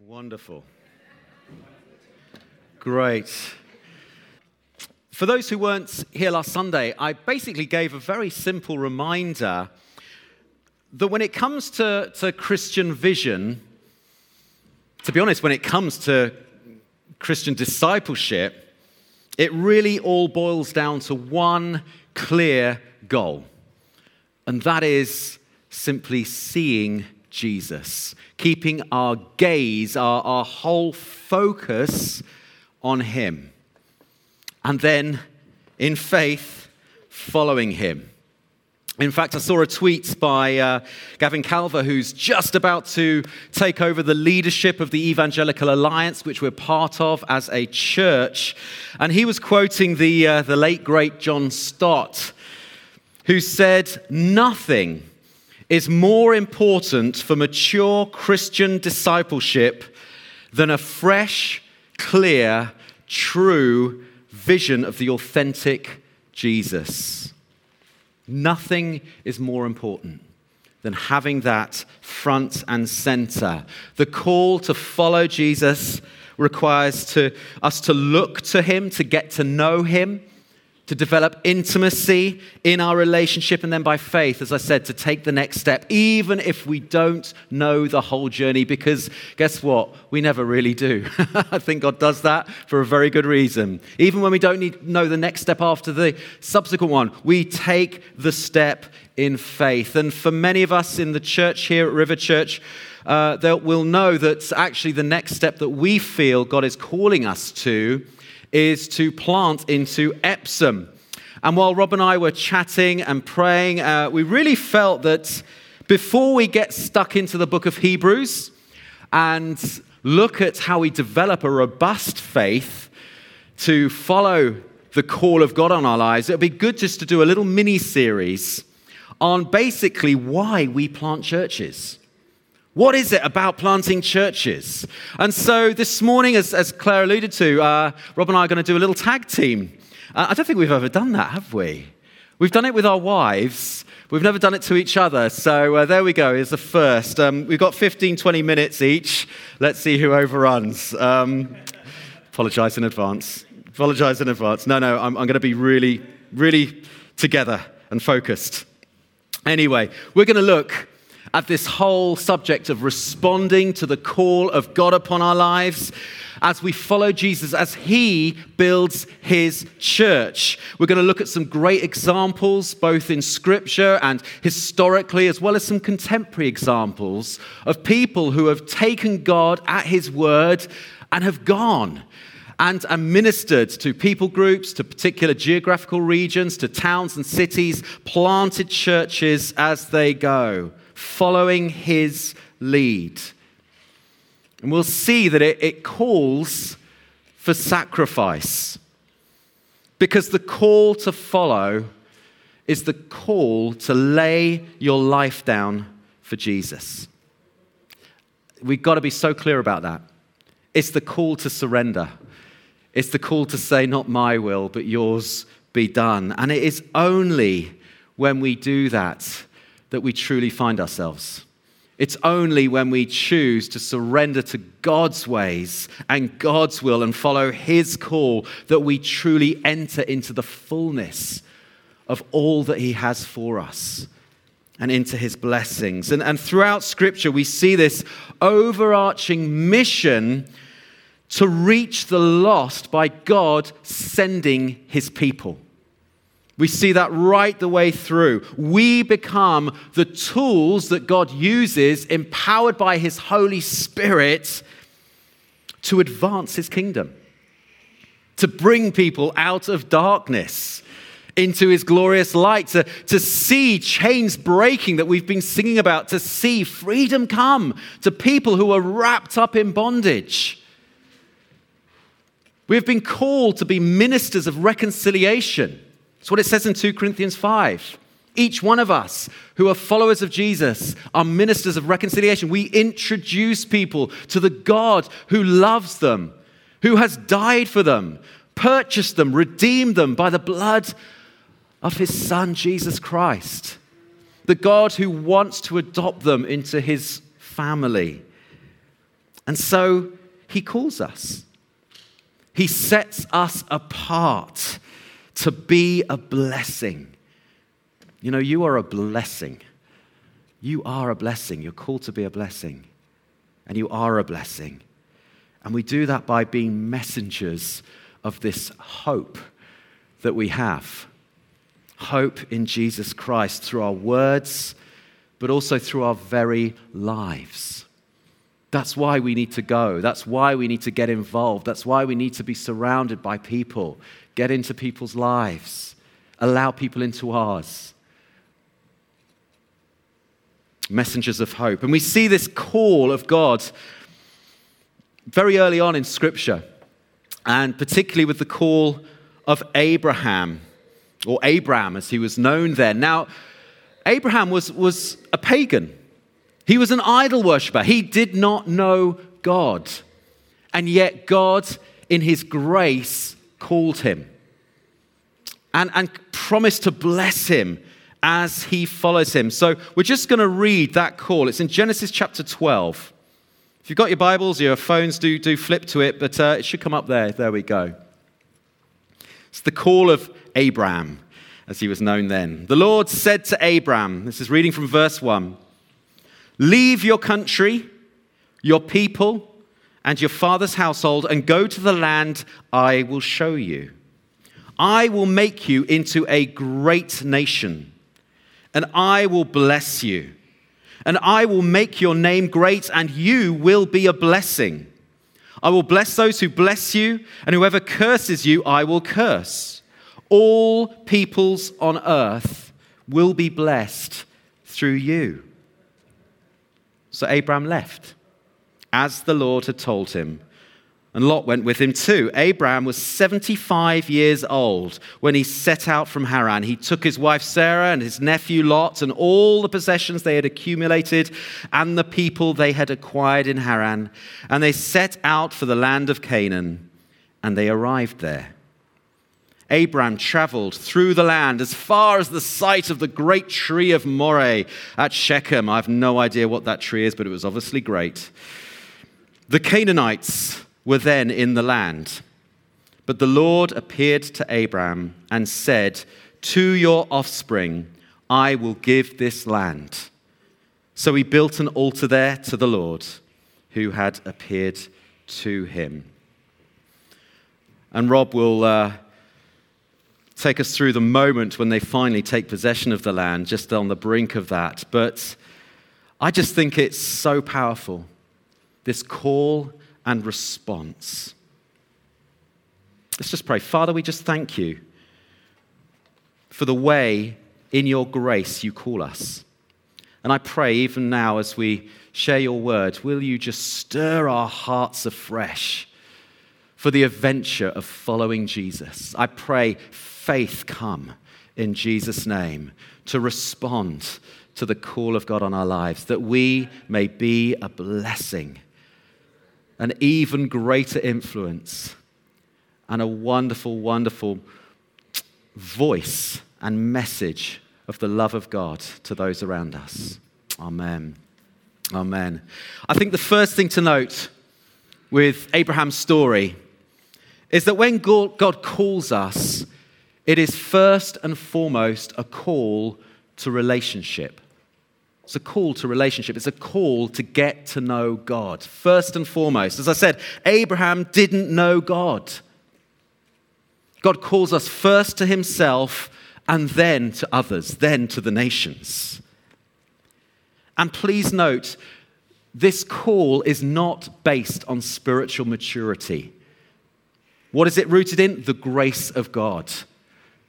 Wonderful. Great. For those who weren't here last Sunday, I basically gave a very simple reminder that when it comes to, to Christian vision, to be honest, when it comes to Christian discipleship, it really all boils down to one clear goal, and that is simply seeing Jesus, keeping our gaze, our, our whole focus on Him. And then, in faith, following Him. In fact, I saw a tweet by uh, Gavin Calver, who's just about to take over the leadership of the Evangelical Alliance, which we're part of as a church. And he was quoting the, uh, the late, great John Stott, who said, Nothing is more important for mature Christian discipleship than a fresh, clear, true vision of the authentic Jesus. Nothing is more important than having that front and center. The call to follow Jesus requires to, us to look to him, to get to know him to develop intimacy in our relationship, and then by faith, as I said, to take the next step, even if we don't know the whole journey, because guess what? We never really do. I think God does that for a very good reason. Even when we don't need, know the next step after the subsequent one, we take the step in faith. And for many of us in the church here at River Church, uh, will know that actually the next step that we feel God is calling us to is to plant into Epsom. And while Rob and I were chatting and praying, uh, we really felt that before we get stuck into the book of Hebrews and look at how we develop a robust faith to follow the call of God on our lives, it would be good just to do a little mini series on basically why we plant churches. What is it about planting churches? And so this morning, as, as Claire alluded to, uh, Rob and I are going to do a little tag team. Uh, I don't think we've ever done that, have we? We've done it with our wives. We've never done it to each other. So uh, there we go, is the first. Um, we've got 15, 20 minutes each. Let's see who overruns. Um, apologize in advance. Apologize in advance. No, no, I'm, I'm going to be really, really together and focused. Anyway, we're going to look at this whole subject of responding to the call of God upon our lives as we follow Jesus as he builds his church. We're going to look at some great examples, both in scripture and historically, as well as some contemporary examples of people who have taken God at his word and have gone and ministered to people groups, to particular geographical regions, to towns and cities, planted churches as they go following his lead. And we'll see that it, it calls for sacrifice because the call to follow is the call to lay your life down for Jesus. We've got to be so clear about that. It's the call to surrender. It's the call to say, Not my will, but yours be done. And it is only when we do that that we truly find ourselves. It's only when we choose to surrender to God's ways and God's will and follow His call that we truly enter into the fullness of all that He has for us and into His blessings. And, and throughout Scripture, we see this overarching mission to reach the lost by God sending His people. We see that right the way through. We become the tools that God uses, empowered by His Holy Spirit, to advance His kingdom, to bring people out of darkness into His glorious light, to, to see chains breaking that we've been singing about, to see freedom come to people who are wrapped up in bondage. We have been called to be ministers of reconciliation that's what it says in 2 Corinthians 5. Each one of us who are followers of Jesus are ministers of reconciliation. We introduce people to the God who loves them, who has died for them, purchased them, redeemed them by the blood of his Son, Jesus Christ. The God who wants to adopt them into his family. And so he calls us. He sets us apart to be a blessing. You know, you are a blessing. You are a blessing. You're called to be a blessing. And you are a blessing. And we do that by being messengers of this hope that we have. Hope in Jesus Christ through our words, but also through our very lives. That's why we need to go. That's why we need to get involved. That's why we need to be surrounded by people, get into people's lives, allow people into ours messengers of hope. And we see this call of God very early on in Scripture, and particularly with the call of Abraham, or Abram as he was known then. Now, Abraham was, was a pagan, he was an idol worshiper, he did not know God. And yet, God, in his grace, called him and, and promised to bless him as he follows him. So we're just going to read that call. It's in Genesis chapter 12. If you've got your Bibles, your phones, do, do flip to it, but uh, it should come up there. There we go. It's the call of Abraham, as he was known then. The Lord said to Abraham, this is reading from verse 1 Leave your country, your people, and your father's household, and go to the land I will show you. I will make you into a great nation and I will bless you. And I will make your name great, and you will be a blessing. I will bless those who bless you, and whoever curses you, I will curse. All peoples on earth will be blessed through you. So Abraham left, as the Lord had told him and Lot went with him too. Abraham was 75 years old when he set out from Haran. He took his wife Sarah and his nephew Lot and all the possessions they had accumulated and the people they had acquired in Haran, and they set out for the land of Canaan, and they arrived there. Abraham traveled through the land as far as the site of the great tree of Moreh at Shechem. I have no idea what that tree is, but it was obviously great. The Canaanites were then in the land. But the Lord appeared to Abraham and said, To your offspring I will give this land. So he built an altar there to the Lord who had appeared to him. And Rob will uh, take us through the moment when they finally take possession of the land, just on the brink of that. But I just think it's so powerful this call and response. Let's just pray. Father, we just thank you for the way in your grace you call us. And I pray, even now, as we share your word, will you just stir our hearts afresh for the adventure of following Jesus? I pray faith come in Jesus' name to respond to the call of God on our lives, that we may be a blessing an even greater influence and a wonderful, wonderful voice and message of the love of God to those around us. Amen. Amen. I think the first thing to note with Abraham's story is that when God calls us, it is first and foremost a call to relationship. It's a call to relationship. It's a call to get to know God. First and foremost, as I said, Abraham didn't know God. God calls us first to himself and then to others, then to the nations. And please note, this call is not based on spiritual maturity. What is it rooted in? The grace of God.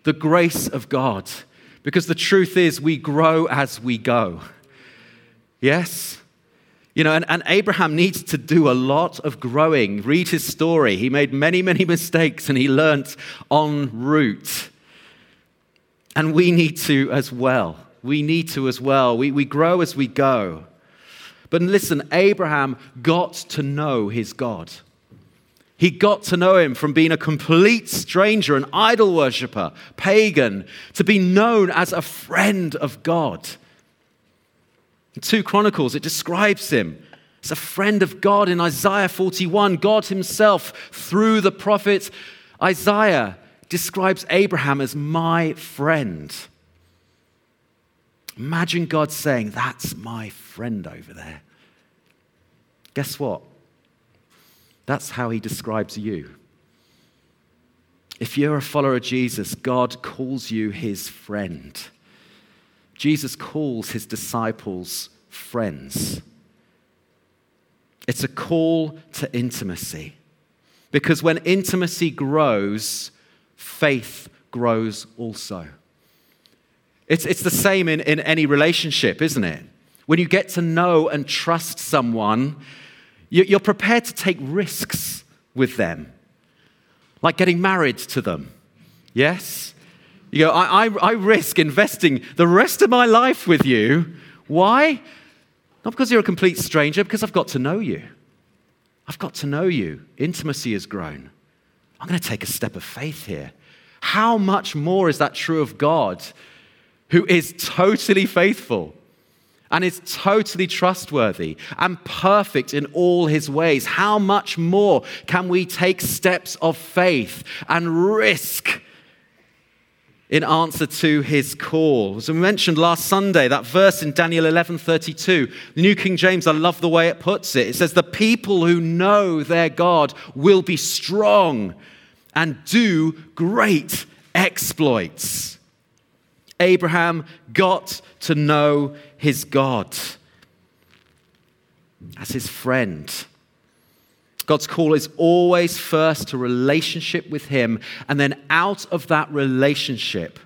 The grace of God. Because the truth is, we grow as we go. Yes? You know, and, and Abraham needs to do a lot of growing. Read his story. He made many, many mistakes and he learnt en route. And we need to as well. We need to as well. We, we grow as we go. But listen, Abraham got to know his God. He got to know him from being a complete stranger, an idol worshiper, pagan, to be known as a friend of God. In 2 Chronicles, it describes him He's a friend of God in Isaiah 41. God Himself, through the prophet Isaiah, describes Abraham as my friend. Imagine God saying, That's my friend over there. Guess what? That's how He describes you. If you're a follower of Jesus, God calls you His friend. Jesus calls His disciples friends. It's a call to intimacy. Because when intimacy grows, faith grows also. It's, it's the same in, in any relationship, isn't it? When you get to know and trust someone, you're prepared to take risks with them, like getting married to them. Yes? You go, I, I, I risk investing the rest of my life with you. Why? Not because you're a complete stranger, because I've got to know you. I've got to know you. Intimacy has grown. I'm going to take a step of faith here. How much more is that true of God, who is totally faithful and is totally trustworthy and perfect in all his ways? How much more can we take steps of faith and risk? In answer to his call. As we mentioned last Sunday, that verse in Daniel 11:32, the New King James, I love the way it puts it. It says, "The people who know their God will be strong and do great exploits." Abraham got to know his God as his friend. God's call is always first to relationship with Him, and then out of that relationship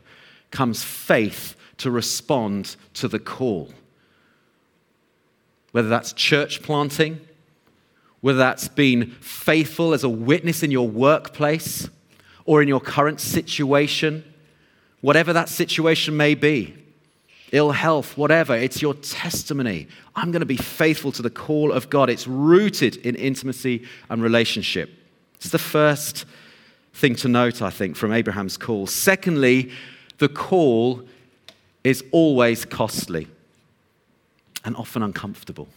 comes faith to respond to the call. Whether that's church planting, whether that's being faithful as a witness in your workplace or in your current situation, whatever that situation may be ill health, whatever. It's your testimony. I'm going to be faithful to the call of God. It's rooted in intimacy and relationship. It's the first thing to note, I think, from Abraham's call. Secondly, the call is always costly and often uncomfortable.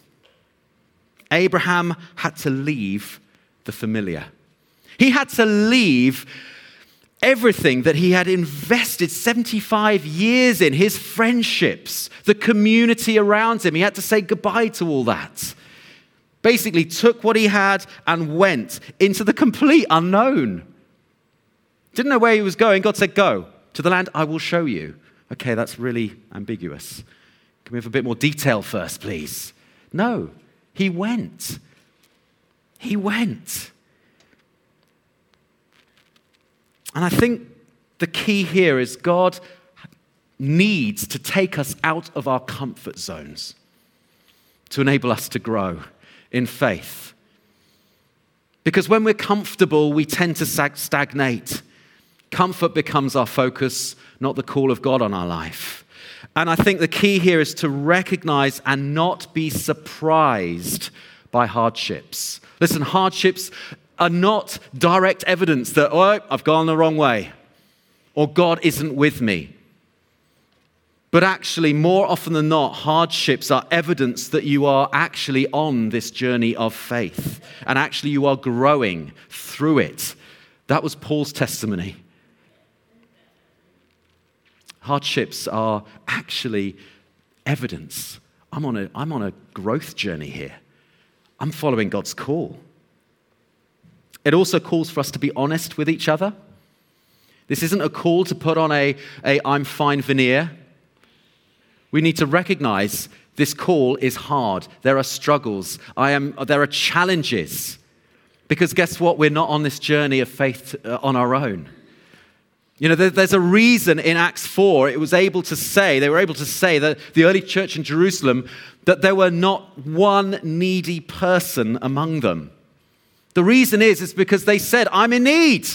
Abraham had to leave the familiar. He had to leave everything that he had invested 75 years in, his friendships, the community around him. He had to say goodbye to all that. Basically, took what he had and went into the complete unknown. Didn't know where he was going. God said, Go to the land I will show you. Okay, that's really ambiguous. Can we have a bit more detail first, please? No, he went. He went. And I think the key here is God needs to take us out of our comfort zones to enable us to grow in faith. Because when we're comfortable, we tend to stagnate. Comfort becomes our focus, not the call of God on our life. And I think the key here is to recognize and not be surprised by hardships. Listen, hardships are not direct evidence that, oh, I've gone the wrong way or God isn't with me. But actually, more often than not, hardships are evidence that you are actually on this journey of faith and actually you are growing through it. That was Paul's testimony. Hardships are actually evidence. I'm on a, I'm on a growth journey here. I'm following God's call. It also calls for us to be honest with each other. This isn't a call to put on a, a I'm fine veneer. We need to recognize this call is hard. There are struggles. I am, there are challenges. Because guess what? We're not on this journey of faith uh, on our own. You know, there's a reason in Acts 4 it was able to say, they were able to say that the early church in Jerusalem, that there were not one needy person among them. The reason is, is because they said, I'm in need.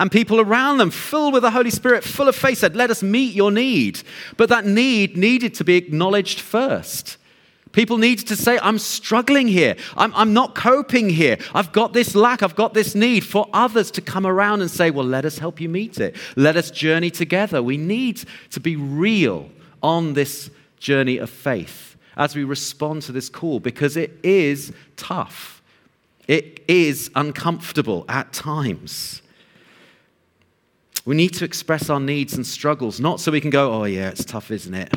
And people around them, filled with the Holy Spirit, full of faith, said, Let us meet your need. But that need needed to be acknowledged first. People needed to say, I'm struggling here. I'm, I'm not coping here. I've got this lack. I've got this need. For others to come around and say, Well, let us help you meet it. Let us journey together. We need to be real on this journey of faith. as we respond to this call because it is tough. It is uncomfortable at times. We need to express our needs and struggles, not so we can go, oh, yeah, it's tough, isn't it?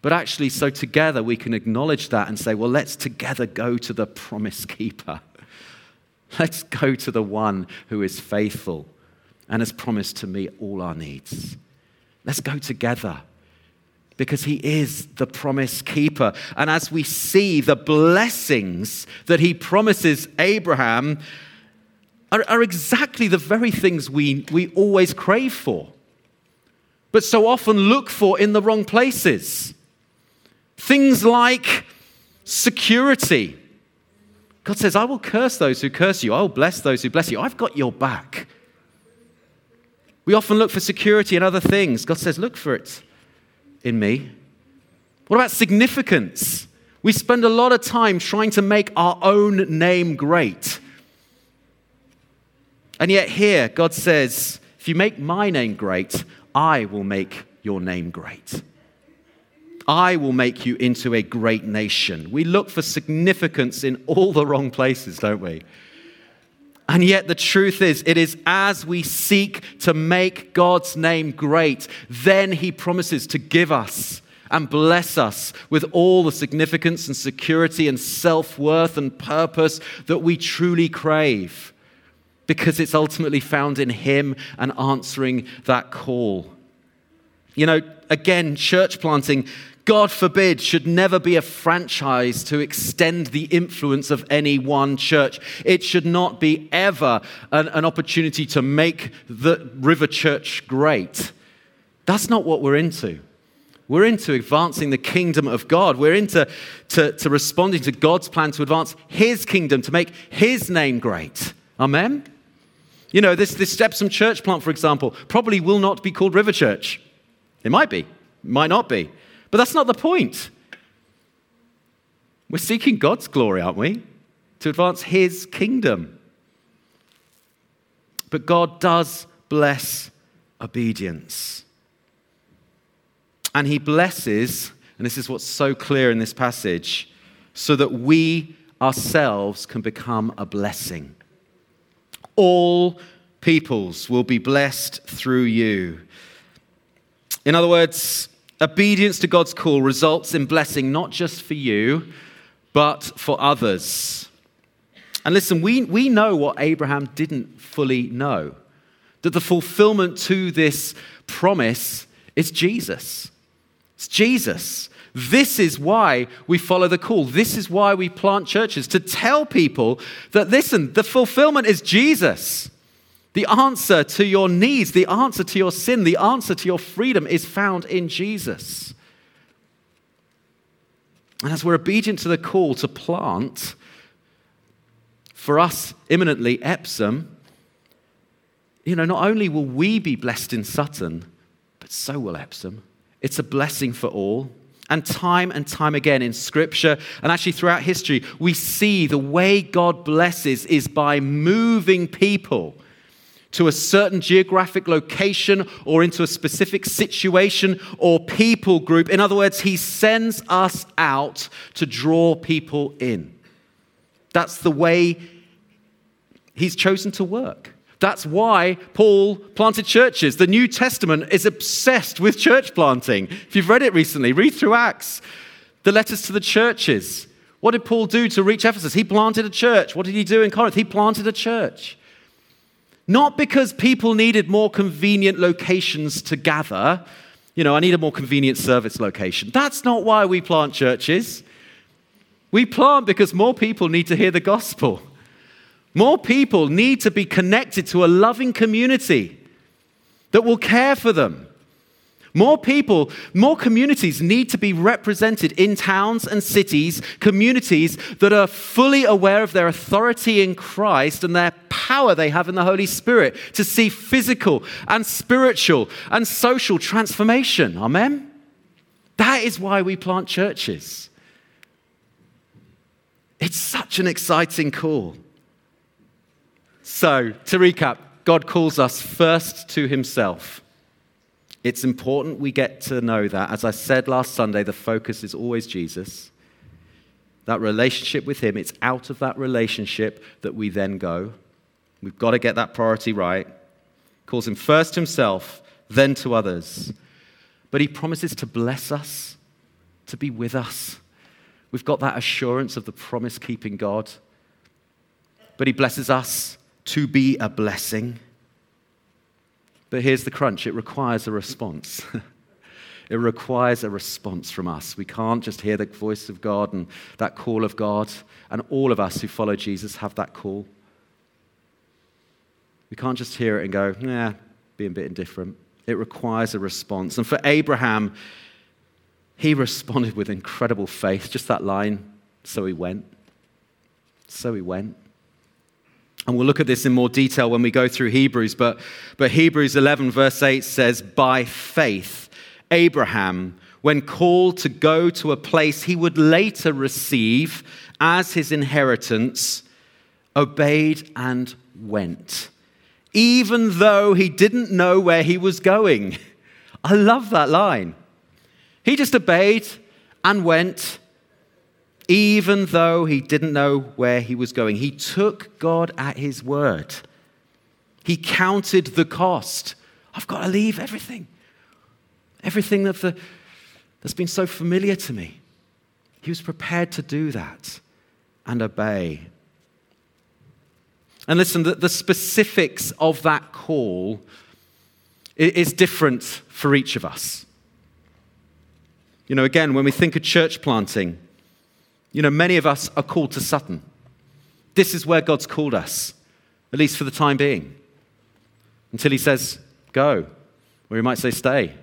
But actually, so together we can acknowledge that and say, well, let's together go to the promise keeper. Let's go to the one who is faithful and has promised to meet all our needs. Let's go together because he is the promise keeper. And as we see the blessings that he promises Abraham are, are, exactly the very things we, we always crave for, but so often look for in the wrong places. Things like security. God says, I will curse those who curse you, I will bless those who bless you. I've got your back. We often look for security in other things. God says, Look for it in me. What about significance? We spend a lot of time trying to make our own name great. And yet, here, God says, If you make my name great, I will make your name great. I will make you into a great nation. We look for significance in all the wrong places, don't we? And yet, the truth is, it is as we seek to make God's name great, then He promises to give us and bless us with all the significance and security and self worth and purpose that we truly crave, because it's ultimately found in Him and answering that call. You know, again, church planting God forbid, should never be a franchise to extend the influence of any one church. It should not be ever an, an, opportunity to make the River Church great. That's not what we're into. We're into advancing the kingdom of God. We're into to, to responding to God's plan to advance His kingdom, to make His name great. Amen? You know, this, this Epsom church plant, for example, probably will not be called River Church. It might be, might not be. But that's not the point. We're seeking God's glory, aren't we? To advance His kingdom. But God does bless obedience. And He blesses, and this is what's so clear in this passage, so that we ourselves can become a blessing. All peoples will be blessed through you. In other words, Obedience to God's call results in blessing not just for you, but for others. And listen, we, we know what Abraham didn't fully know that the fulfillment to this promise is Jesus. It's Jesus. This is why we follow the call. This is why we plant churches to tell people that, listen, the fulfillment is Jesus. The answer to your needs, the answer to your sin, the answer to your freedom is found in Jesus. And as we're obedient to the call to plant, for us imminently, Epsom, you know, not only will we be blessed in Sutton, but so will Epsom. It's a blessing for all. And time and time again in Scripture and actually throughout history, we see the way God blesses is by moving people to a certain geographic location or into a specific situation or people group. In other words, he sends us out to draw people in. That's the way he's chosen to work. That's why Paul planted churches. The New Testament is obsessed with church planting. If you've read it recently, read through Acts, the letters to the churches. What did Paul do to reach Ephesus? He planted a church. What did he do in Corinth? He planted a church. Not because people needed more convenient locations to gather. You know, I need a more convenient service location. That's not why we plant churches. We plant because more people need to hear the gospel. More people need to be connected to a loving community that will care for them. More people, more communities need to be represented in towns and cities, communities that are fully aware of their authority in Christ and their power they have in the Holy Spirit to see physical and spiritual and social transformation. Amen? That is why we plant churches. It's such an exciting call. So, to recap, God calls us first to Himself. It's important we get to know that. As I said last Sunday, the focus is always Jesus. that relationship with Him. It's out of that relationship that we then go. We've got to get that priority right. Calls Him first Himself, then to others. But He promises to bless us, to be with us. We've got that assurance of the promise keeping God. But He blesses us to be a blessing. But here's the crunch it requires a response. it requires a response from us. We can't just hear the voice of God and that call of God. And all of us who follow Jesus have that call. We can't just hear it and go, yeah, being a bit indifferent. It requires a response. And for Abraham, he responded with incredible faith. Just that line, so he went. So he went. And we'll look at this in more detail when we go through Hebrews, but, but Hebrews 11, verse 8 says, By faith, Abraham, when called to go to a place he would later receive as his inheritance, obeyed and went, even though he didn't know where he was going. I love that line. He just obeyed and went even though he didn't know where he was going. He took God at his word. He counted the cost. I've got to leave everything. Everything that the, that's been so familiar to me. He was prepared to do that and obey. And listen, the, the specifics of that call is different for each of us. You know, again, when we think of church planting, you know, many of us are called to Sutton. This is where God's called us, at least for the time being, until He says, go, or He might say, stay.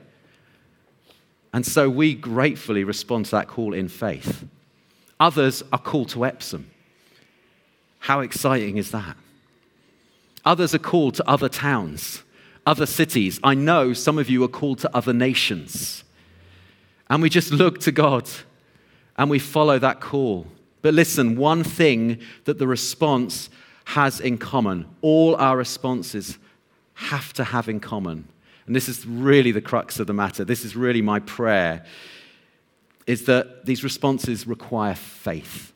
And so we gratefully respond to that call in faith. Others are called to Epsom. How exciting is that? Others are called to other towns, other cities. I know some of you are called to other nations. And we just look to God and we follow that call. But listen, one thing that the response has in common, all our responses have to have in common, and this is really the crux of the matter, this is really my prayer, is that these responses require faith.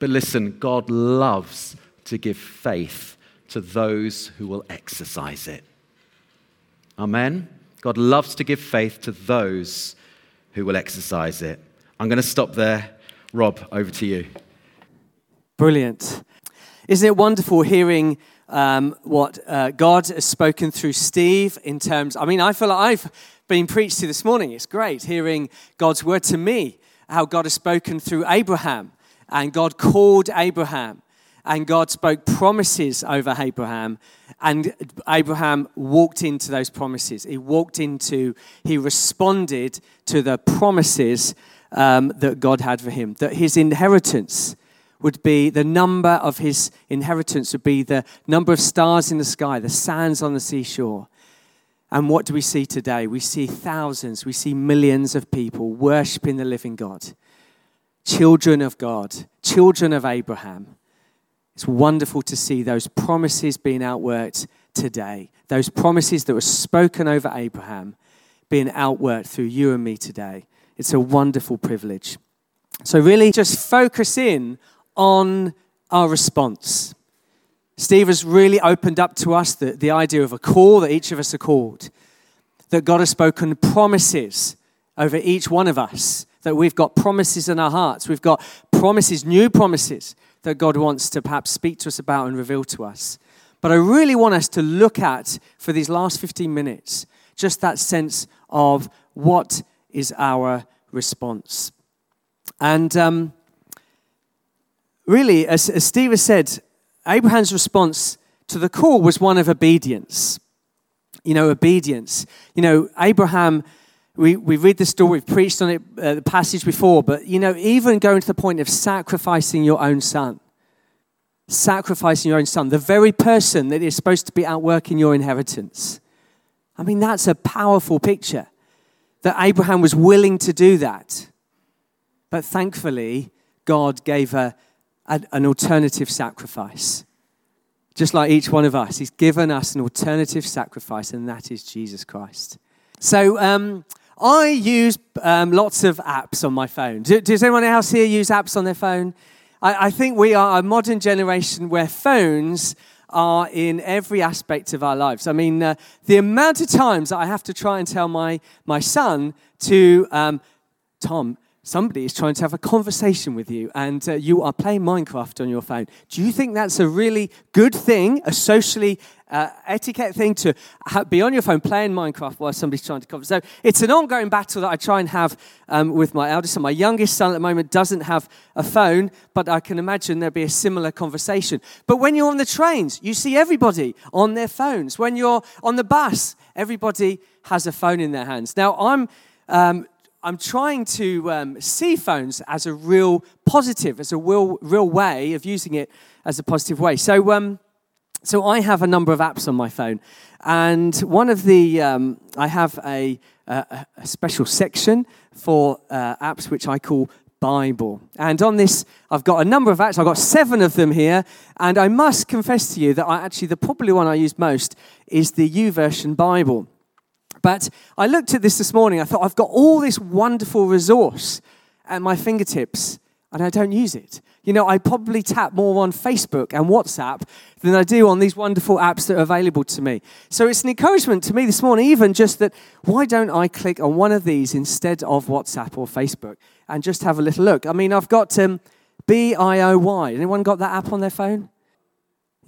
But listen, God loves to give faith to those who will exercise it. Amen? God loves to give faith to those who will exercise it. I'm going to stop there. Rob, over to you. Brilliant. Isn't it wonderful hearing um, what uh, God has spoken through Steve in terms? I mean, I feel like I've been preached to this morning. It's great hearing God's word to me, how God has spoken through Abraham, and God called Abraham, and God spoke promises over Abraham, and Abraham walked into those promises. He walked into, he responded to the promises um, that God had for him, that his inheritance would be the number of his inheritance would be the number of stars in the sky, the sands on the seashore. And what do we see today? We see thousands, we see millions of people worshiping the living God, children of God, children of Abraham. It's wonderful to see those promises being outworked today. Those promises that were spoken over Abraham being outworked through you and me today. It's a wonderful privilege. So, really, just focus in on our response. Steve has really opened up to us the, the idea of a call that each of us are called, that God has spoken promises over each one of us, that we've got promises in our hearts. We've got promises, new promises that God wants to perhaps speak to us about and reveal to us. But I really want us to look at, for these last 15 minutes, just that sense of what is our response. And um, really, as, as Steve has said, Abraham's response to the call was one of obedience. You know, obedience. You know, Abraham we, we read the story, we've preached on it, uh, the passage before, but you know, even going to the point of sacrificing your own son, sacrificing your own son, the very person that is supposed to be outworking your inheritance. I mean, that's a powerful picture that Abraham was willing to do that. But thankfully, God gave a, a, an alternative sacrifice. Just like each one of us, He's given us an alternative sacrifice, and that is Jesus Christ. So, um, I use um, lots of apps on my phone. Do, does anyone else here use apps on their phone? I, I think we are a modern generation where phones are in every aspect of our lives. I mean, uh, the amount of times I have to try and tell my, my son to, um, Tom, somebody is trying to have a conversation with you and uh, you are playing Minecraft on your phone. Do you think that's a really good thing, a socially uh, etiquette thing to ha- be on your phone playing Minecraft while somebody's trying to converse? So it's an ongoing battle that I try and have um, with my eldest son. My youngest son at the moment doesn't have a phone, but I can imagine there'd be a similar conversation. But when you're on the trains, you see everybody on their phones. When you're on the bus, everybody has a phone in their hands. Now, I'm um, I'm trying to um, see phones as a real positive, as a real, real way of using it as a positive way. So, um, so I have a number of apps on my phone, and one of the um, I have a, a, a, special section for uh, apps which I call Bible. And on this, I've got a number of apps. I've got seven of them here, and I must confess to you that I actually the probably one I use most is the YouVersion Bible. But I looked at this this morning. I thought, I've got all this wonderful resource at my fingertips, and I don't use it. You know, I probably tap more on Facebook and WhatsApp than I do on these wonderful apps that are available to me. So it's an encouragement to me this morning, even just that why don't I click on one of these instead of WhatsApp or Facebook and just have a little look? I mean, I've got um, B I O Y. Anyone got that app on their phone?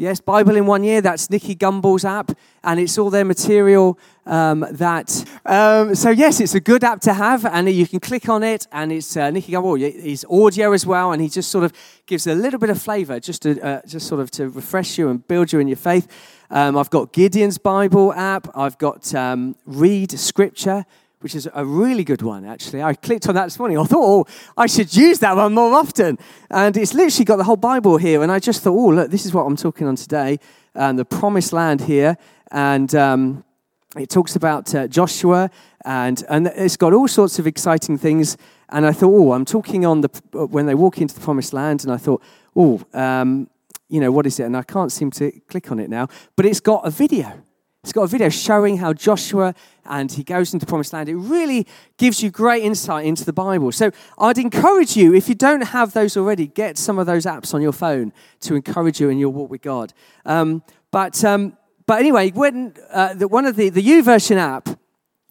Yes, Bible in one year. That's Nicky Gumbel's app, and it's all their material. Um, that um, so yes, it's a good app to have, and you can click on it, and it's uh, Nicky Gumbel. He's audio as well, and he just sort of gives a little bit of flavour, just to uh, just sort of to refresh you and build you in your faith. Um, I've got Gideon's Bible app. I've got um, Read Scripture which is a really good one, actually. I clicked on that this morning. I thought, oh, I should use that one more often. And it's literally got the whole Bible here. And I just thought, oh, look, this is what I'm talking on today. And the promised land here. And um, it talks about uh, Joshua. And, and it's got all sorts of exciting things. And I thought, oh, I'm talking on the, when they walk into the promised land. And I thought, oh, um, you know, what is it? And I can't seem to click on it now. But it's got a video. It's got a video showing how Joshua and he goes into the promised land. It really gives you great insight into the Bible. So I'd encourage you, if you don't have those already, get some of those apps on your phone to encourage you in your walk with God. Um, but, um, but anyway, when uh, the, one of the, the YouVersion app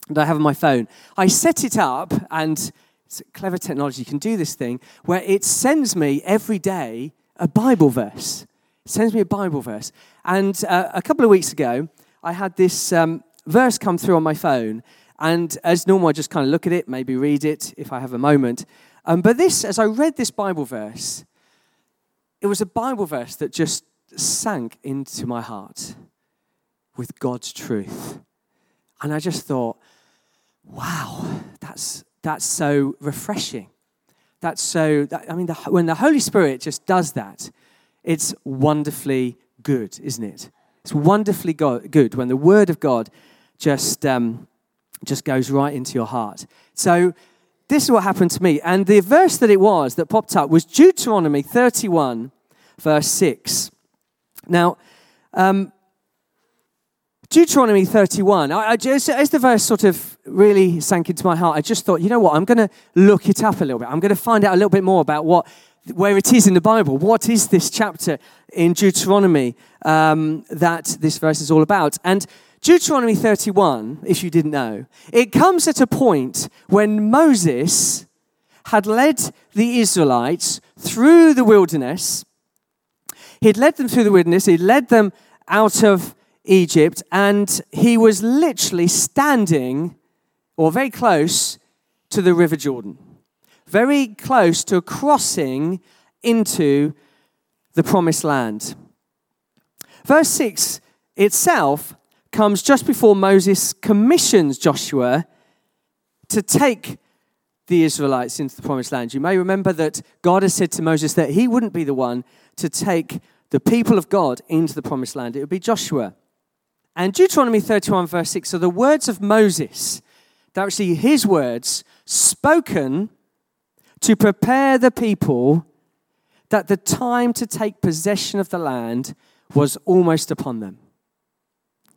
that I have on my phone, I set it up and it's clever technology. Can do this thing where it sends me every day a Bible verse. It sends me a Bible verse. And uh, a couple of weeks ago, I had this um, verse come through on my phone, and as normal, I just kind of look at it, maybe read it if I have a moment. Um, but this, as I read this Bible verse, it was a Bible verse that just sank into my heart with God's truth. And I just thought, wow, that's, that's so refreshing. That's so, that, I mean, the, when the Holy Spirit just does that, it's wonderfully good, isn't it? It's wonderfully good when the Word of God just, um, just goes right into your heart. So, this is what happened to me. And the verse that it was that popped up was Deuteronomy 31, verse 6. Now, um, Deuteronomy 31, I, I just, as the verse sort of really sank into my heart, I just thought, you know what, I'm going to look it up a little bit. I'm going to find out a little bit more about what where it is in the Bible. What is this chapter in Deuteronomy um, that this verse is all about? And Deuteronomy 31, if you didn't know, it comes at a point when Moses had led the Israelites through the wilderness. He'd led them through the wilderness, he'd led them out of Egypt, and he was literally standing or very close to the River Jordan very close to crossing into the promised land. Verse 6 itself comes just before Moses commissions Joshua to take the Israelites into the promised land. You may remember that God has said to Moses that he wouldn't be the one to take the people of God into the promised land, it would be Joshua. And Deuteronomy 31, verse 6 are the words of Moses. They're actually his words spoken to prepare the people that the time to take possession of the land was almost upon them.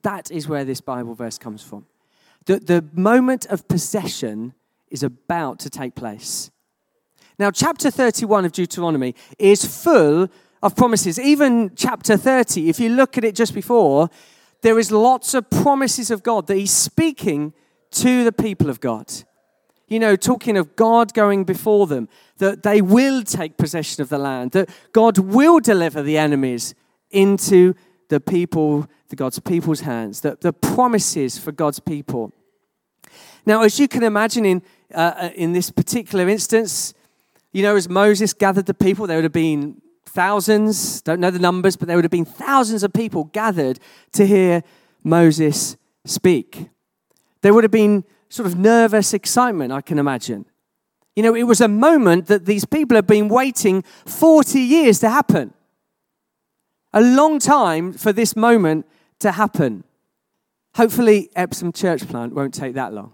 That is where this Bible verse comes from. that the moment of possession is about to take place. Now, chapter 31 of Deuteronomy is full of promises. Even chapter 30, if you look at it just before, there is lots of promises of God that he's speaking to the people of God. You know, talking of God going before them, that they will take possession of the land, that God will deliver the enemies into the people, the God's people's hands, the, the promises for God's people. Now, as you can imagine, in, uh, uh, in this particular instance, you know, as Moses gathered the people, there would have been thousands, don't know the numbers, but there would have been thousands of people gathered to hear Moses speak. There would have been sort of nervous excitement, I can imagine. You know, it was a moment that these people had been waiting 40 years to happen. A long time for this moment to happen. Hopefully, Epsom Church Plant won't take that long.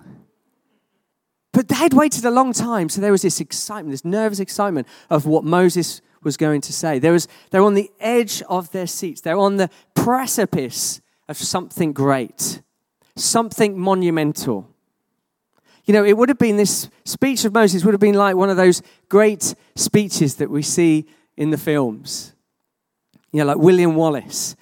But they had waited a long time, so there was this excitement, this nervous excitement of what Moses was going to say. There was, they're on the edge of their seats, they're on the precipice of something great, something monumental. You know, it would have been this speech of Moses would have been like one of those great speeches that we see in the films. You know, like William Wallace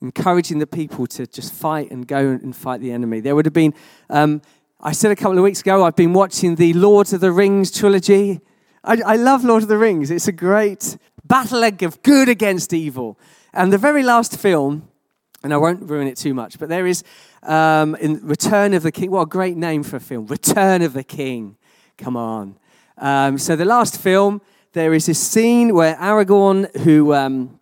encouraging the people to just fight and go and fight the enemy. There would have been, um, I said a couple of weeks ago, I've been watching the Lord of the Rings trilogy. I, I love Lord of the Rings. It's a great battle of good against evil. And the very last film, and I won't ruin it too much, but there is um, in Return of the King. What a great name for a film! Return of the King. Come on. Um, so the last film, there is this scene where Aragorn, who um,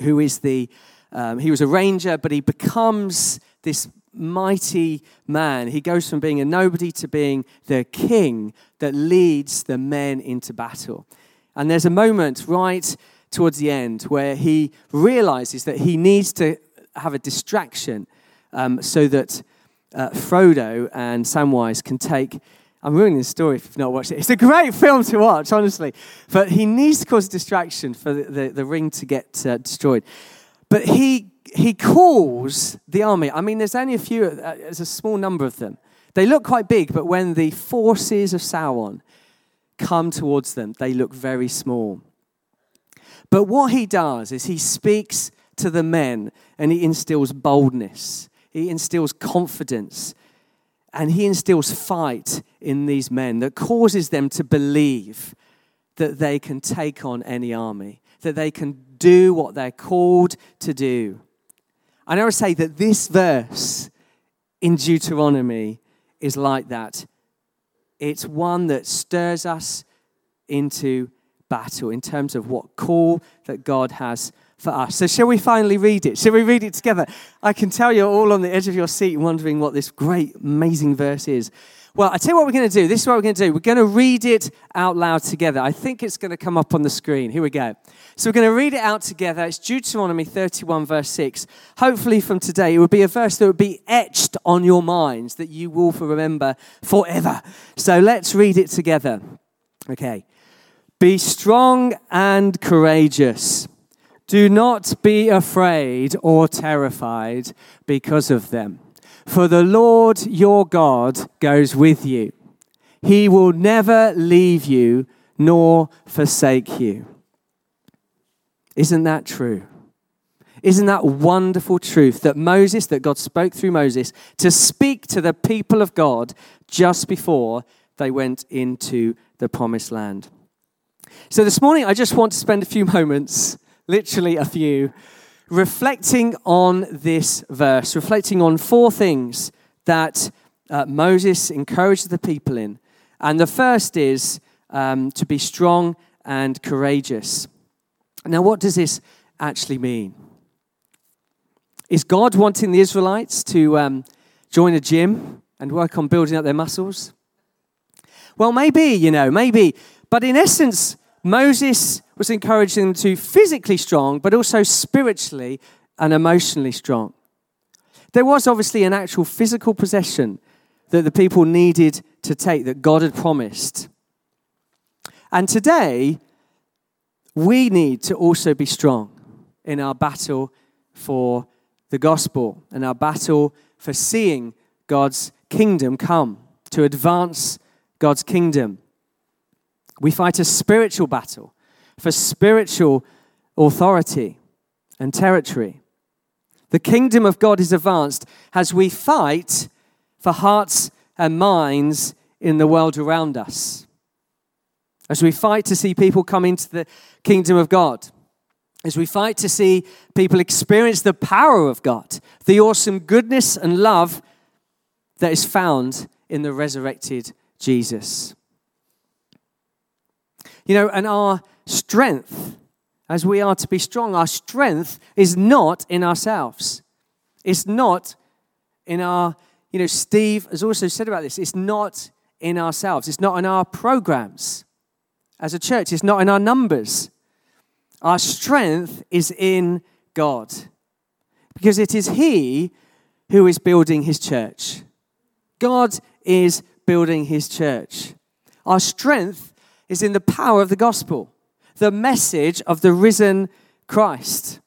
who is the um, he was a ranger, but he becomes this mighty man. He goes from being a nobody to being the king that leads the men into battle. And there's a moment right towards the end where he realizes that he needs to have a distraction um, so that uh, Frodo and Samwise can take. I'm ruining the story if you've not watched it. It's a great film to watch, honestly. But he needs to cause a distraction for the, the, the ring to get uh, destroyed. But he, he calls the army. I mean, there's only a few, uh, there's a small number of them. They look quite big, but when the forces of Sauron come towards them, they look very small. But what he does is he speaks to the men and he instills boldness he instills confidence and he instills fight in these men that causes them to believe that they can take on any army, that they can do what they're called to do. And I never say that this verse in Deuteronomy is like that. It's one that stirs us into battle in terms of what call that God has for us. So, shall we finally read it? Shall we read it together? I can tell you're all on the edge of your seat wondering what this great, amazing verse is. Well, I tell you what we're going to do. This is what we're going to do. We're going to read it out loud together. I think it's going to come up on the screen. Here we go. So we're going to read it out together. It's Deuteronomy 31, verse 6. Hopefully, from today, it would be a verse that would be etched on your minds that you will remember forever. So let's read it together. Okay. Be strong and courageous. Do not be afraid or terrified because of them. For the Lord your God goes with you. He will never leave you nor forsake you. Isn't that true? Isn't that wonderful truth that Moses, that God spoke through Moses to speak to the people of God just before they went into the promised land? So this morning, I just want to spend a few moments literally a few, reflecting on this verse, reflecting on four things that uh, Moses encouraged the people in. And the first is um, to be strong and courageous. Now, what does this actually mean? Is God wanting the Israelites to um, join a gym and work on building up their muscles? Well, maybe, you know, maybe. But in essence, Moses was encouraging them to physically strong, but also spiritually and emotionally strong. There was obviously an actual physical possession that the people needed to take that God had promised. And today, we need to also be strong in our battle for the gospel and our battle for seeing God's kingdom come, to advance God's kingdom. We fight a spiritual battle for spiritual authority and territory. The kingdom of God is advanced as we fight for hearts and minds in the world around us. As we fight to see people come into the kingdom of God. As we fight to see people experience the power of God, the awesome goodness and love that is found in the resurrected Jesus. You know, and our strength, as we are to be strong, our strength is not in ourselves. It's not in our, you know, Steve has also said about this, it's not in ourselves, it's not in our programs as a church, it's not in our numbers. Our strength is in God because it is He who is building His church. God is building His church. Our strength is in the power of the gospel, the message of the risen Christ.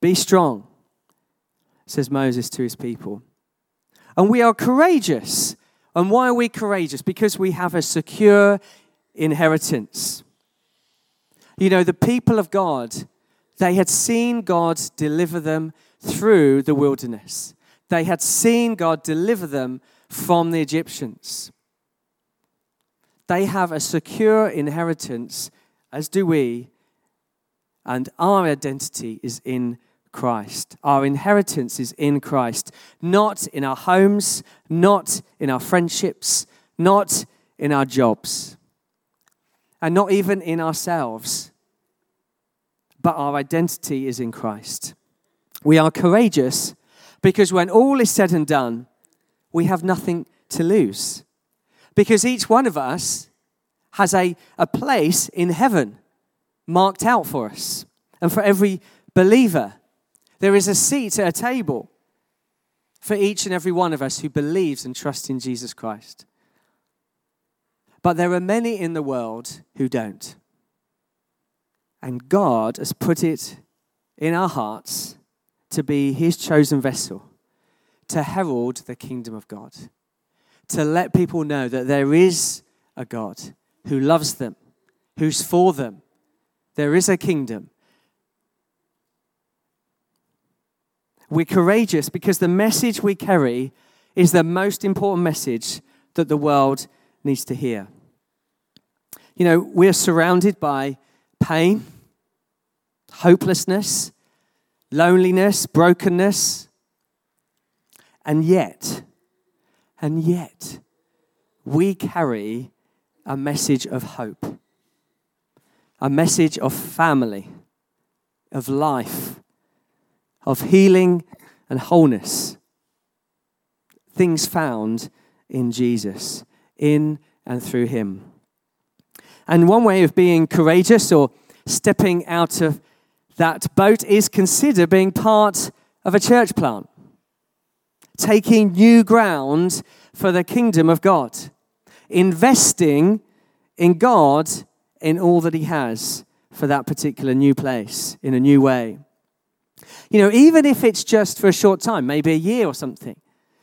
Be strong, says Moses to his people. And we are courageous. And why are we courageous? Because we have a secure inheritance. You know, the people of God, they had seen God deliver them through the wilderness. They had seen God deliver them from the Egyptians. They have a secure inheritance, as do we, and our identity is in Christ. Our inheritance is in Christ, not in our homes, not in our friendships, not in our jobs, and not even in ourselves. But our identity is in Christ. We are courageous because when all is said and done, we have nothing to lose. Because each one of us has a, a place in heaven marked out for us. And for every believer, there is a seat at a table for each and every one of us who believes and trusts in Jesus Christ. But there are many in the world who don't. And God has put it in our hearts to be his chosen vessel, to herald the kingdom of God, to let people know that there is a God who loves them, who's for them. There is a kingdom. We're courageous because the message we carry is the most important message that the world needs to hear. You know, we're surrounded by pain, hopelessness, loneliness, brokenness. And yet, and yet, we carry a message of hope, a message of family, of life, of healing and wholeness. Things found in Jesus, in and through Him. And one way of being courageous or stepping out of that boat is consider being part of a church plant, taking new ground for the kingdom of God, investing in God in all that He has for that particular new place in a new way. You know, even if it's just for a short time, maybe a year or something,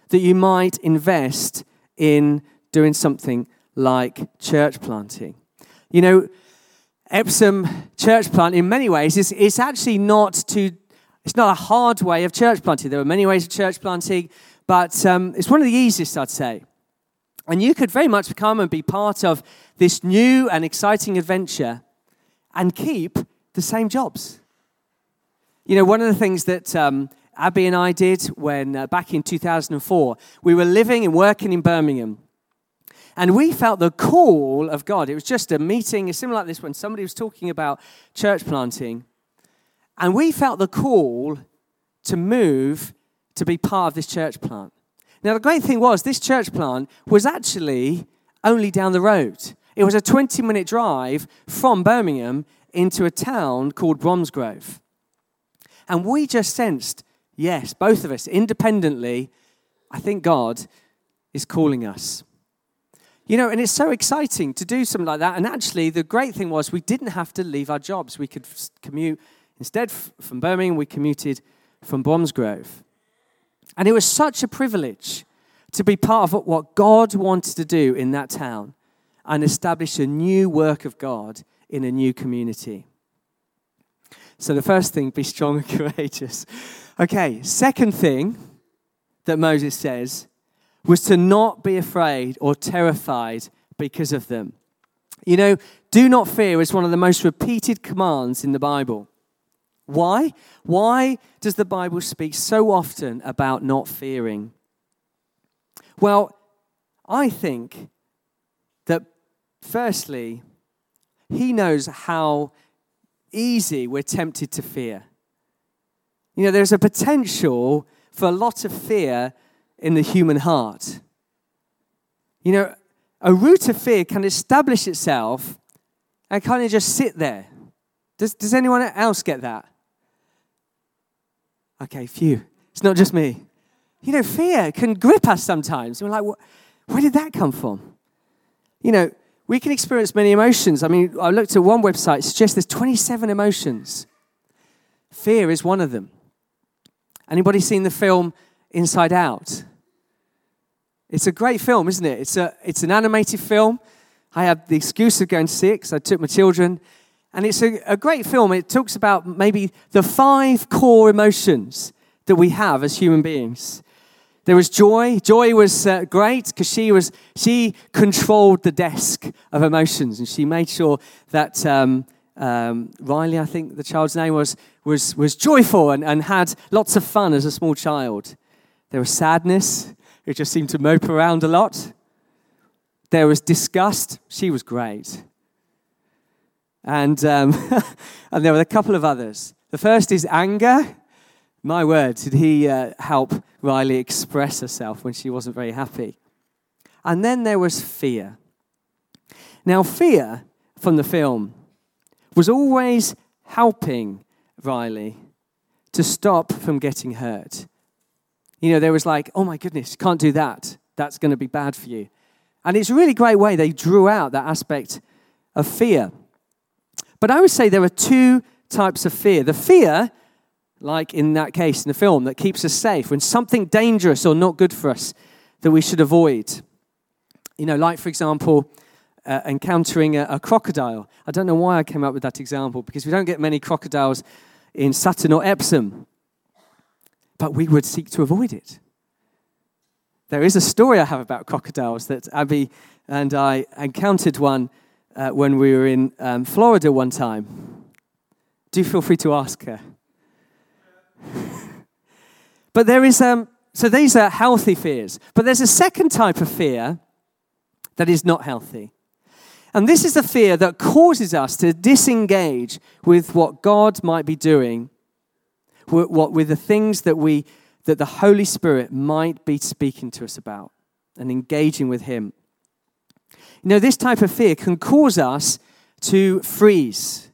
that you might invest in doing something like church planting. You know, Epsom church plant, in many ways, is, is actually not too, it's not a hard way of church planting. There are many ways of church planting, but um, it's one of the easiest, I'd say. And you could very much come and be part of this new and exciting adventure and keep the same jobs. You know, one of the things that um, Abby and I did when uh, back in 2004, we were living and working in Birmingham. And we felt the call of God. It was just a meeting, similar like this, when somebody was talking about church planting. And we felt the call to move to be part of this church plant. Now, the great thing was, this church plant was actually only down the road. It was a 20 minute drive from Birmingham into a town called Bromsgrove. And we just sensed, yes, both of us independently, I think God is calling us. You know, and it's so exciting to do something like that. And actually, the great thing was we didn't have to leave our jobs. We could commute instead from Birmingham, we commuted from Bromsgrove. And it was such a privilege to be part of what God wanted to do in that town and establish a new work of God in a new community. So, the first thing, be strong and courageous. Okay, second thing that Moses says was to not be afraid or terrified because of them. You know, do not fear is one of the most repeated commands in the Bible. Why? Why does the Bible speak so often about not fearing? Well, I think that firstly, he knows how easy we're tempted to fear. You know, there's a potential for a lot of fear in the human heart. You know, a root of fear can establish itself and kind of just sit there. Does, does anyone else get that? Okay, few. It's not just me. You know, fear can grip us sometimes. We're like, where did that come from? You know, we can experience many emotions. I mean, I looked at one website, it suggests there's 27 emotions. Fear is one of them. Anybody seen the film Inside Out? It's a great film, isn't it? It's, a, it's an animated film. I had the excuse of going to see it because I took my children. And it's a, a great film. It talks about maybe the five core emotions that we have as human beings. There was joy. Joy was uh, great because she was she controlled the desk of emotions, and she made sure that um, um, Riley, I think the child's name was, was was joyful and, and had lots of fun as a small child. There was sadness. It just seemed to mope around a lot. There was disgust. She was great. And, um, and there were a couple of others. The first is anger. My word, did he uh, help Riley express herself when she wasn't very happy? And then there was fear. Now, fear from the film was always helping Riley to stop from getting hurt. You know, there was like, oh my goodness, can't do that. That's going to be bad for you. And it's a really great way they drew out that aspect of fear. But I would say there are two types of fear. The fear like in that case in the film, that keeps us safe, when something dangerous or not good for us that we should avoid. You know, like for example, uh, encountering a, a, crocodile. I don't know why I came up with that example because we don't get many crocodiles in Sutton or Epsom, but we would seek to avoid it. There is a story I have about crocodiles that Abby and I encountered one uh, when we were in um, Florida one time. Do feel free to ask her. but there is, um, so these are healthy fears. But there's a second type of fear that is not healthy. And this is the fear that causes us to disengage with what God might be doing, what, with the things that, we, that the Holy Spirit might be speaking to us about and engaging with Him. Know, this type of fear can cause us to freeze,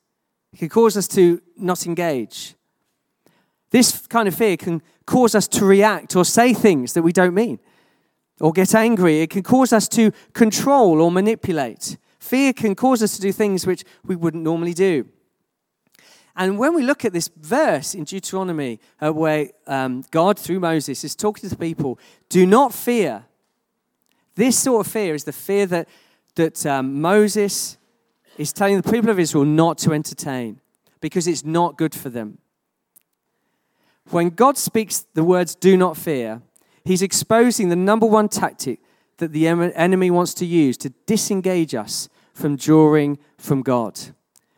it can cause us to not engage. This kind of fear can cause us to react or say things that we don't mean or get angry. It can cause us to control or manipulate. Fear can cause us to do things which we wouldn't normally do. And when we look at this verse in Deuteronomy, uh, where um, God, through Moses, is talking to the people, do not fear. This sort of fear is the fear that, that um, Moses is telling the people of Israel not to entertain because it's not good for them. When God speaks the words, do not fear, he's exposing the number one tactic that the enemy wants to use to disengage us from drawing from God,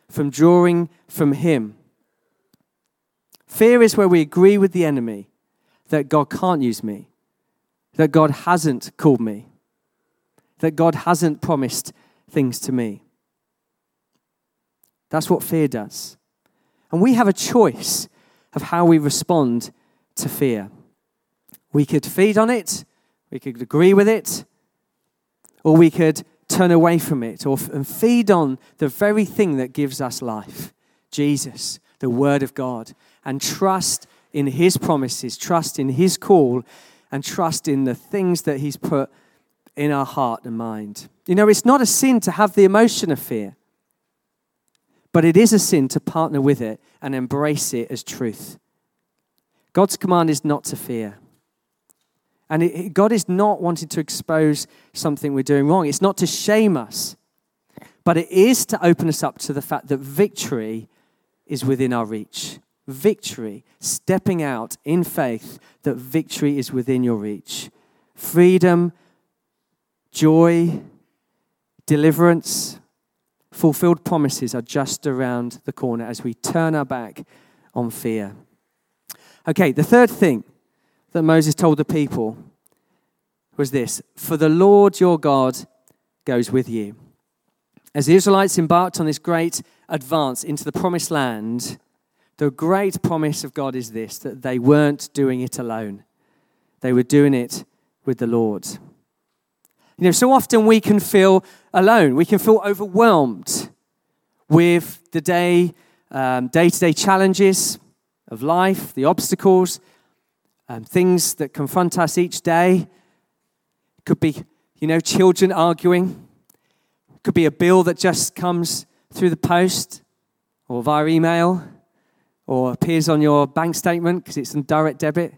from drawing from him. Fear is where we agree with the enemy that God can't use me, that God hasn't called me, that God hasn't promised things to me. That's what fear does. And we have a choice of how we respond to fear. We could feed on it, we could agree with it, or we could turn away from it or, and feed on the very thing that gives us life Jesus, the Word of God, and trust in His promises, trust in His call, and trust in the things that He's put in our heart and mind. You know, it's not a sin to have the emotion of fear. But it is a sin to partner with it and embrace it as truth. God's command is not to fear. And it, God is not wanting to expose something we're doing wrong. It's not to shame us, but it is to open us up to the fact that victory is within our reach. Victory, stepping out in faith that victory is within your reach. Freedom, joy, deliverance, fulfilled promises are just around the corner as we turn our back on fear. Okay, the third thing that Moses told the people was this For the Lord your God goes with you. As the Israelites embarked on this great advance into the promised land, the great promise of God is this that they weren't doing it alone, they were doing it with the Lord. You know, so often we can feel alone, we can feel overwhelmed with the day, um, day-to-day challenges of life, the obstacles, um, things that confront us each day. It could be, you know, children arguing. It could be a bill that just comes through the post or via email or appears on your bank statement because it's in direct debit.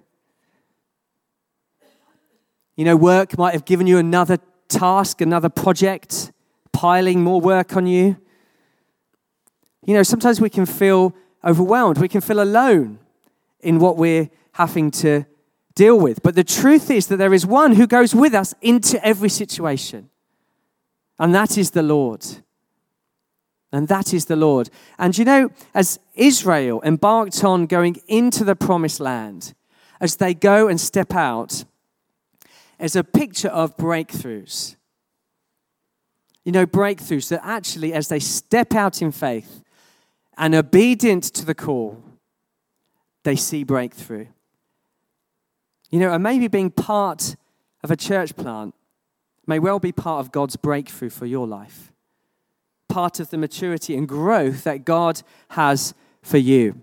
You know, work might have given you another task, another project, piling more work on you. You know, sometimes we can feel overwhelmed, we can feel alone in what we're having to deal with. But the truth is that there is one who goes with us into every situation, and that is the Lord. And that is the Lord. And you know, as Israel embarked on going into the promised land, as they go and step out, as a picture of breakthroughs. You know, breakthroughs that actually, as they step out in faith and obedient to the call, they see breakthrough. You know, and maybe being part of a church plant may well be part of God's breakthrough for your life, part of the maturity and growth that God has for you.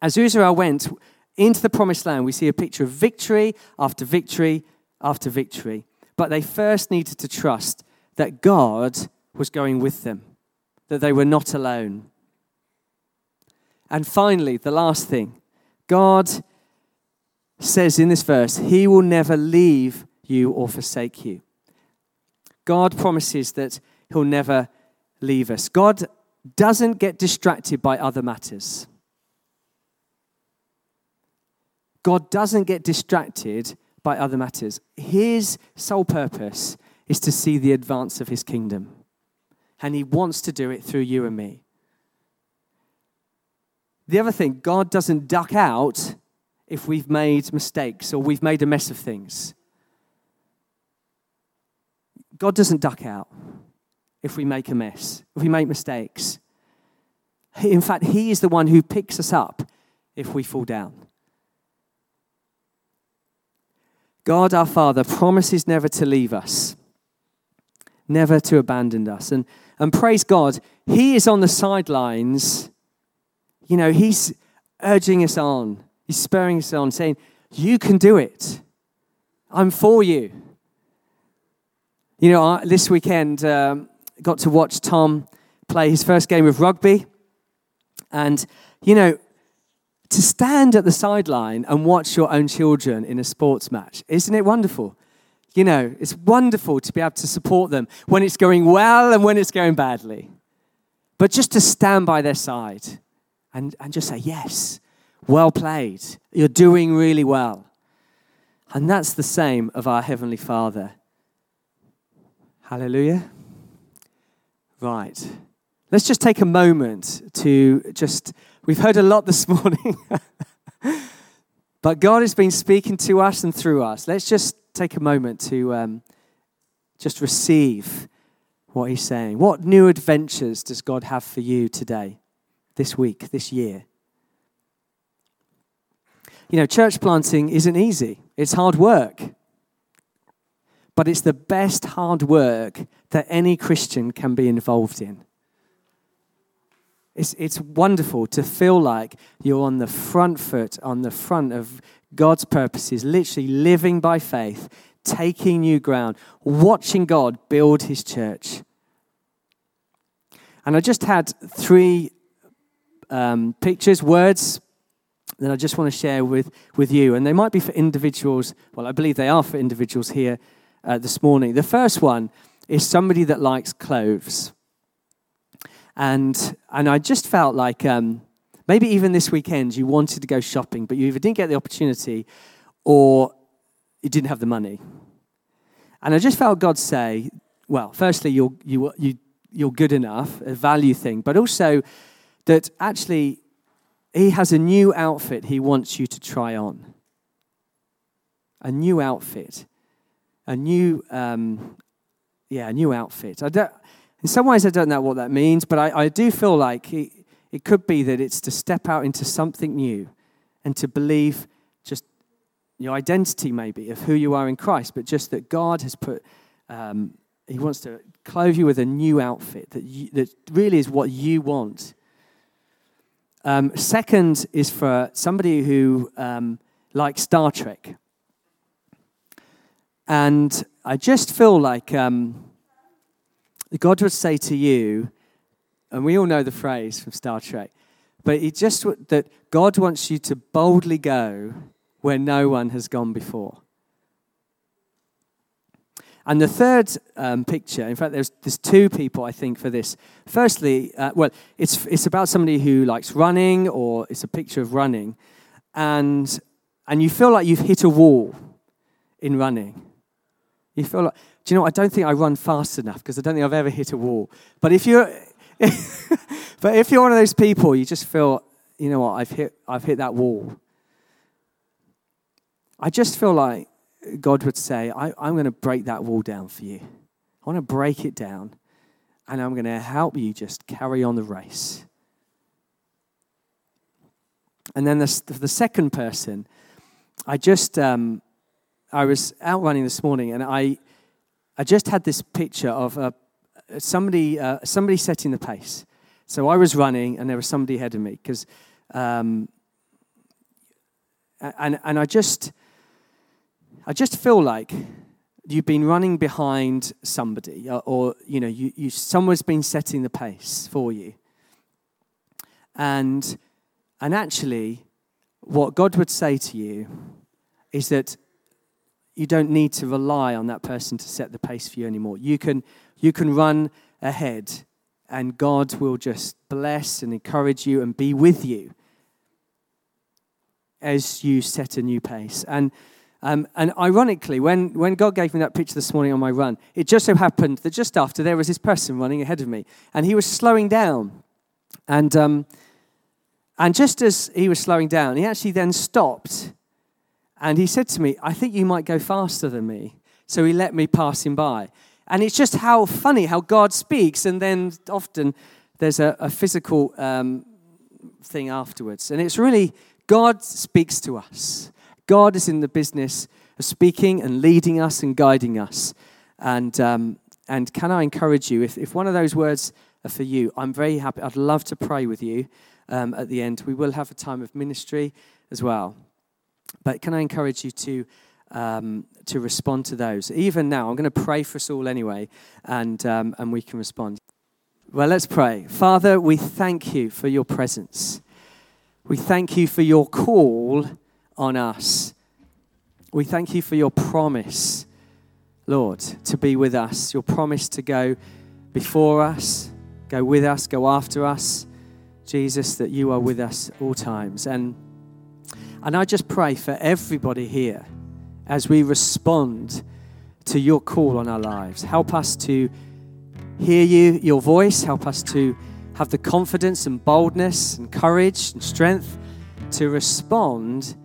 As Israel went into the promised land, we see a picture of victory after victory after victory. But they first needed to trust that God was going with them, that they were not alone. And finally, the last thing God says in this verse, He will never leave you or forsake you. God promises that He'll never leave us. God doesn't get distracted by other matters. God doesn't get distracted by other matters. His sole purpose is to see the advance of his kingdom. And he wants to do it through you and me. The other thing, God doesn't duck out if we've made mistakes or we've made a mess of things. God doesn't duck out if we make a mess, if we make mistakes. In fact, He is the one who picks us up if we fall down. God our Father promises never to leave us, never to abandon us. And, and praise God, He is on the sidelines. You know, He's urging us on, He's spurring us on, saying, You can do it. I'm for you. You know, this weekend, um, got to watch Tom play his first game of rugby. And, you know, to stand at the sideline and watch your own children in a sports match. Isn't it wonderful? You know, it's wonderful to be able to support them when it's going well and when it's going badly. But just to stand by their side and, and just say, yes, well played. You're doing really well. And that's the same of our Heavenly Father. Hallelujah. Right. Let's just take a moment to just We've heard a lot this morning. but God has been speaking to us and through us. Let's just take a moment to um, just receive what He's saying. What new adventures does God have for you today, this week, this year? You know, church planting isn't easy, it's hard work. But it's the best hard work that any Christian can be involved in. It's, it's wonderful to feel like you're on the front foot, on the front of God's purposes, literally living by faith, taking new ground, watching God build his church. And I just had three um, pictures, words that I just want to share with, with you. And they might be for individuals. Well, I believe they are for individuals here uh, this morning. The first one is somebody that likes clothes. And, and I just felt like um, maybe even this weekend you wanted to go shopping, but you either didn't get the opportunity or you didn't have the money. And I just felt God say, well, firstly, you're, you, you, you're good enough, a value thing, but also that actually He has a new outfit He wants you to try on. A new outfit. A new, um, yeah, a new outfit. I don't, in some ways, I don't know what that means, but I, I do feel like it, it could be that it's to step out into something new and to believe just your identity, maybe, of who you are in Christ, but just that God has put, um, He wants to clothe you with a new outfit that, you, that really is what you want. Um, second is for somebody who um, likes Star Trek. And I just feel like um, God would say to you, and we all know the phrase from Star Trek, but it just that God wants you to boldly go where no one has gone before. And the third um, picture, in fact, there's, there's two people I think for this. Firstly, uh, well, it's, it's about somebody who likes running, or it's a picture of running, and, and you feel like you've hit a wall in running. You feel like, do you know, I don't think I run fast enough because I don't think I've ever hit a wall. But if you're, but if you're one of those people, you just feel, you know what, I've hit, I've hit that wall. I just feel like God would say, I, am going to break that wall down for you. I want to break it down, and I'm going to help you just carry on the race. And then the, the second person, I just, um, I was out running this morning, and I, I just had this picture of a, somebody, uh, somebody setting the pace. So I was running, and there was somebody ahead of me because, um, and and I just, I just feel like you've been running behind somebody, or, uh, or you know, you, you someone's been setting the pace for you, and and actually, what God would say to you is that you don't need to rely on that person to set the pace for you anymore. You can, you can run ahead, and God will just bless and encourage you and be with you as you set a new pace. And, um, and ironically, when, when God gave me that picture this morning on my run, it just so happened that just after there was this person running ahead of me, and he was slowing down. And, um, and just as he was slowing down, he actually then stopped and he said to me, I think you might go faster than me. So he let me pass him by. And it's just how funny how God speaks, and then often there's a, a physical um, thing afterwards. And it's really God speaks to us. God is in the business of speaking and leading us and guiding us. And, um, and can I encourage you, if, if one of those words are for you, I'm very happy. I'd love to pray with you um, at the end. We will have a time of ministry as well. But can I encourage you to, um, to respond to those? Even now, I'm going to pray for us all anyway, and, um, and we can respond. Well, let's pray. Father, we thank you for your presence. We thank you for your call on us. We thank you for your promise, Lord, to be with us, your promise to go before us, go with us, go after us. Jesus, that you are with us all times. And and I just pray for everybody here as we respond to your call on our lives. Help us to hear you, your voice. Help us to have the confidence and boldness and courage and strength to respond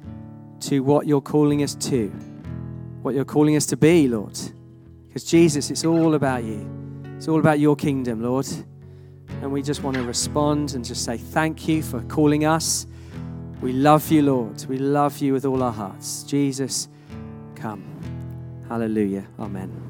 to what you're calling us to, what you're calling us to be, Lord. Because Jesus, it's all about you. It's all about your kingdom, Lord. And we just want to respond and just say thank you for calling us we love you, Lord. We love you with all our hearts. Jesus, come. Hallelujah. Amen.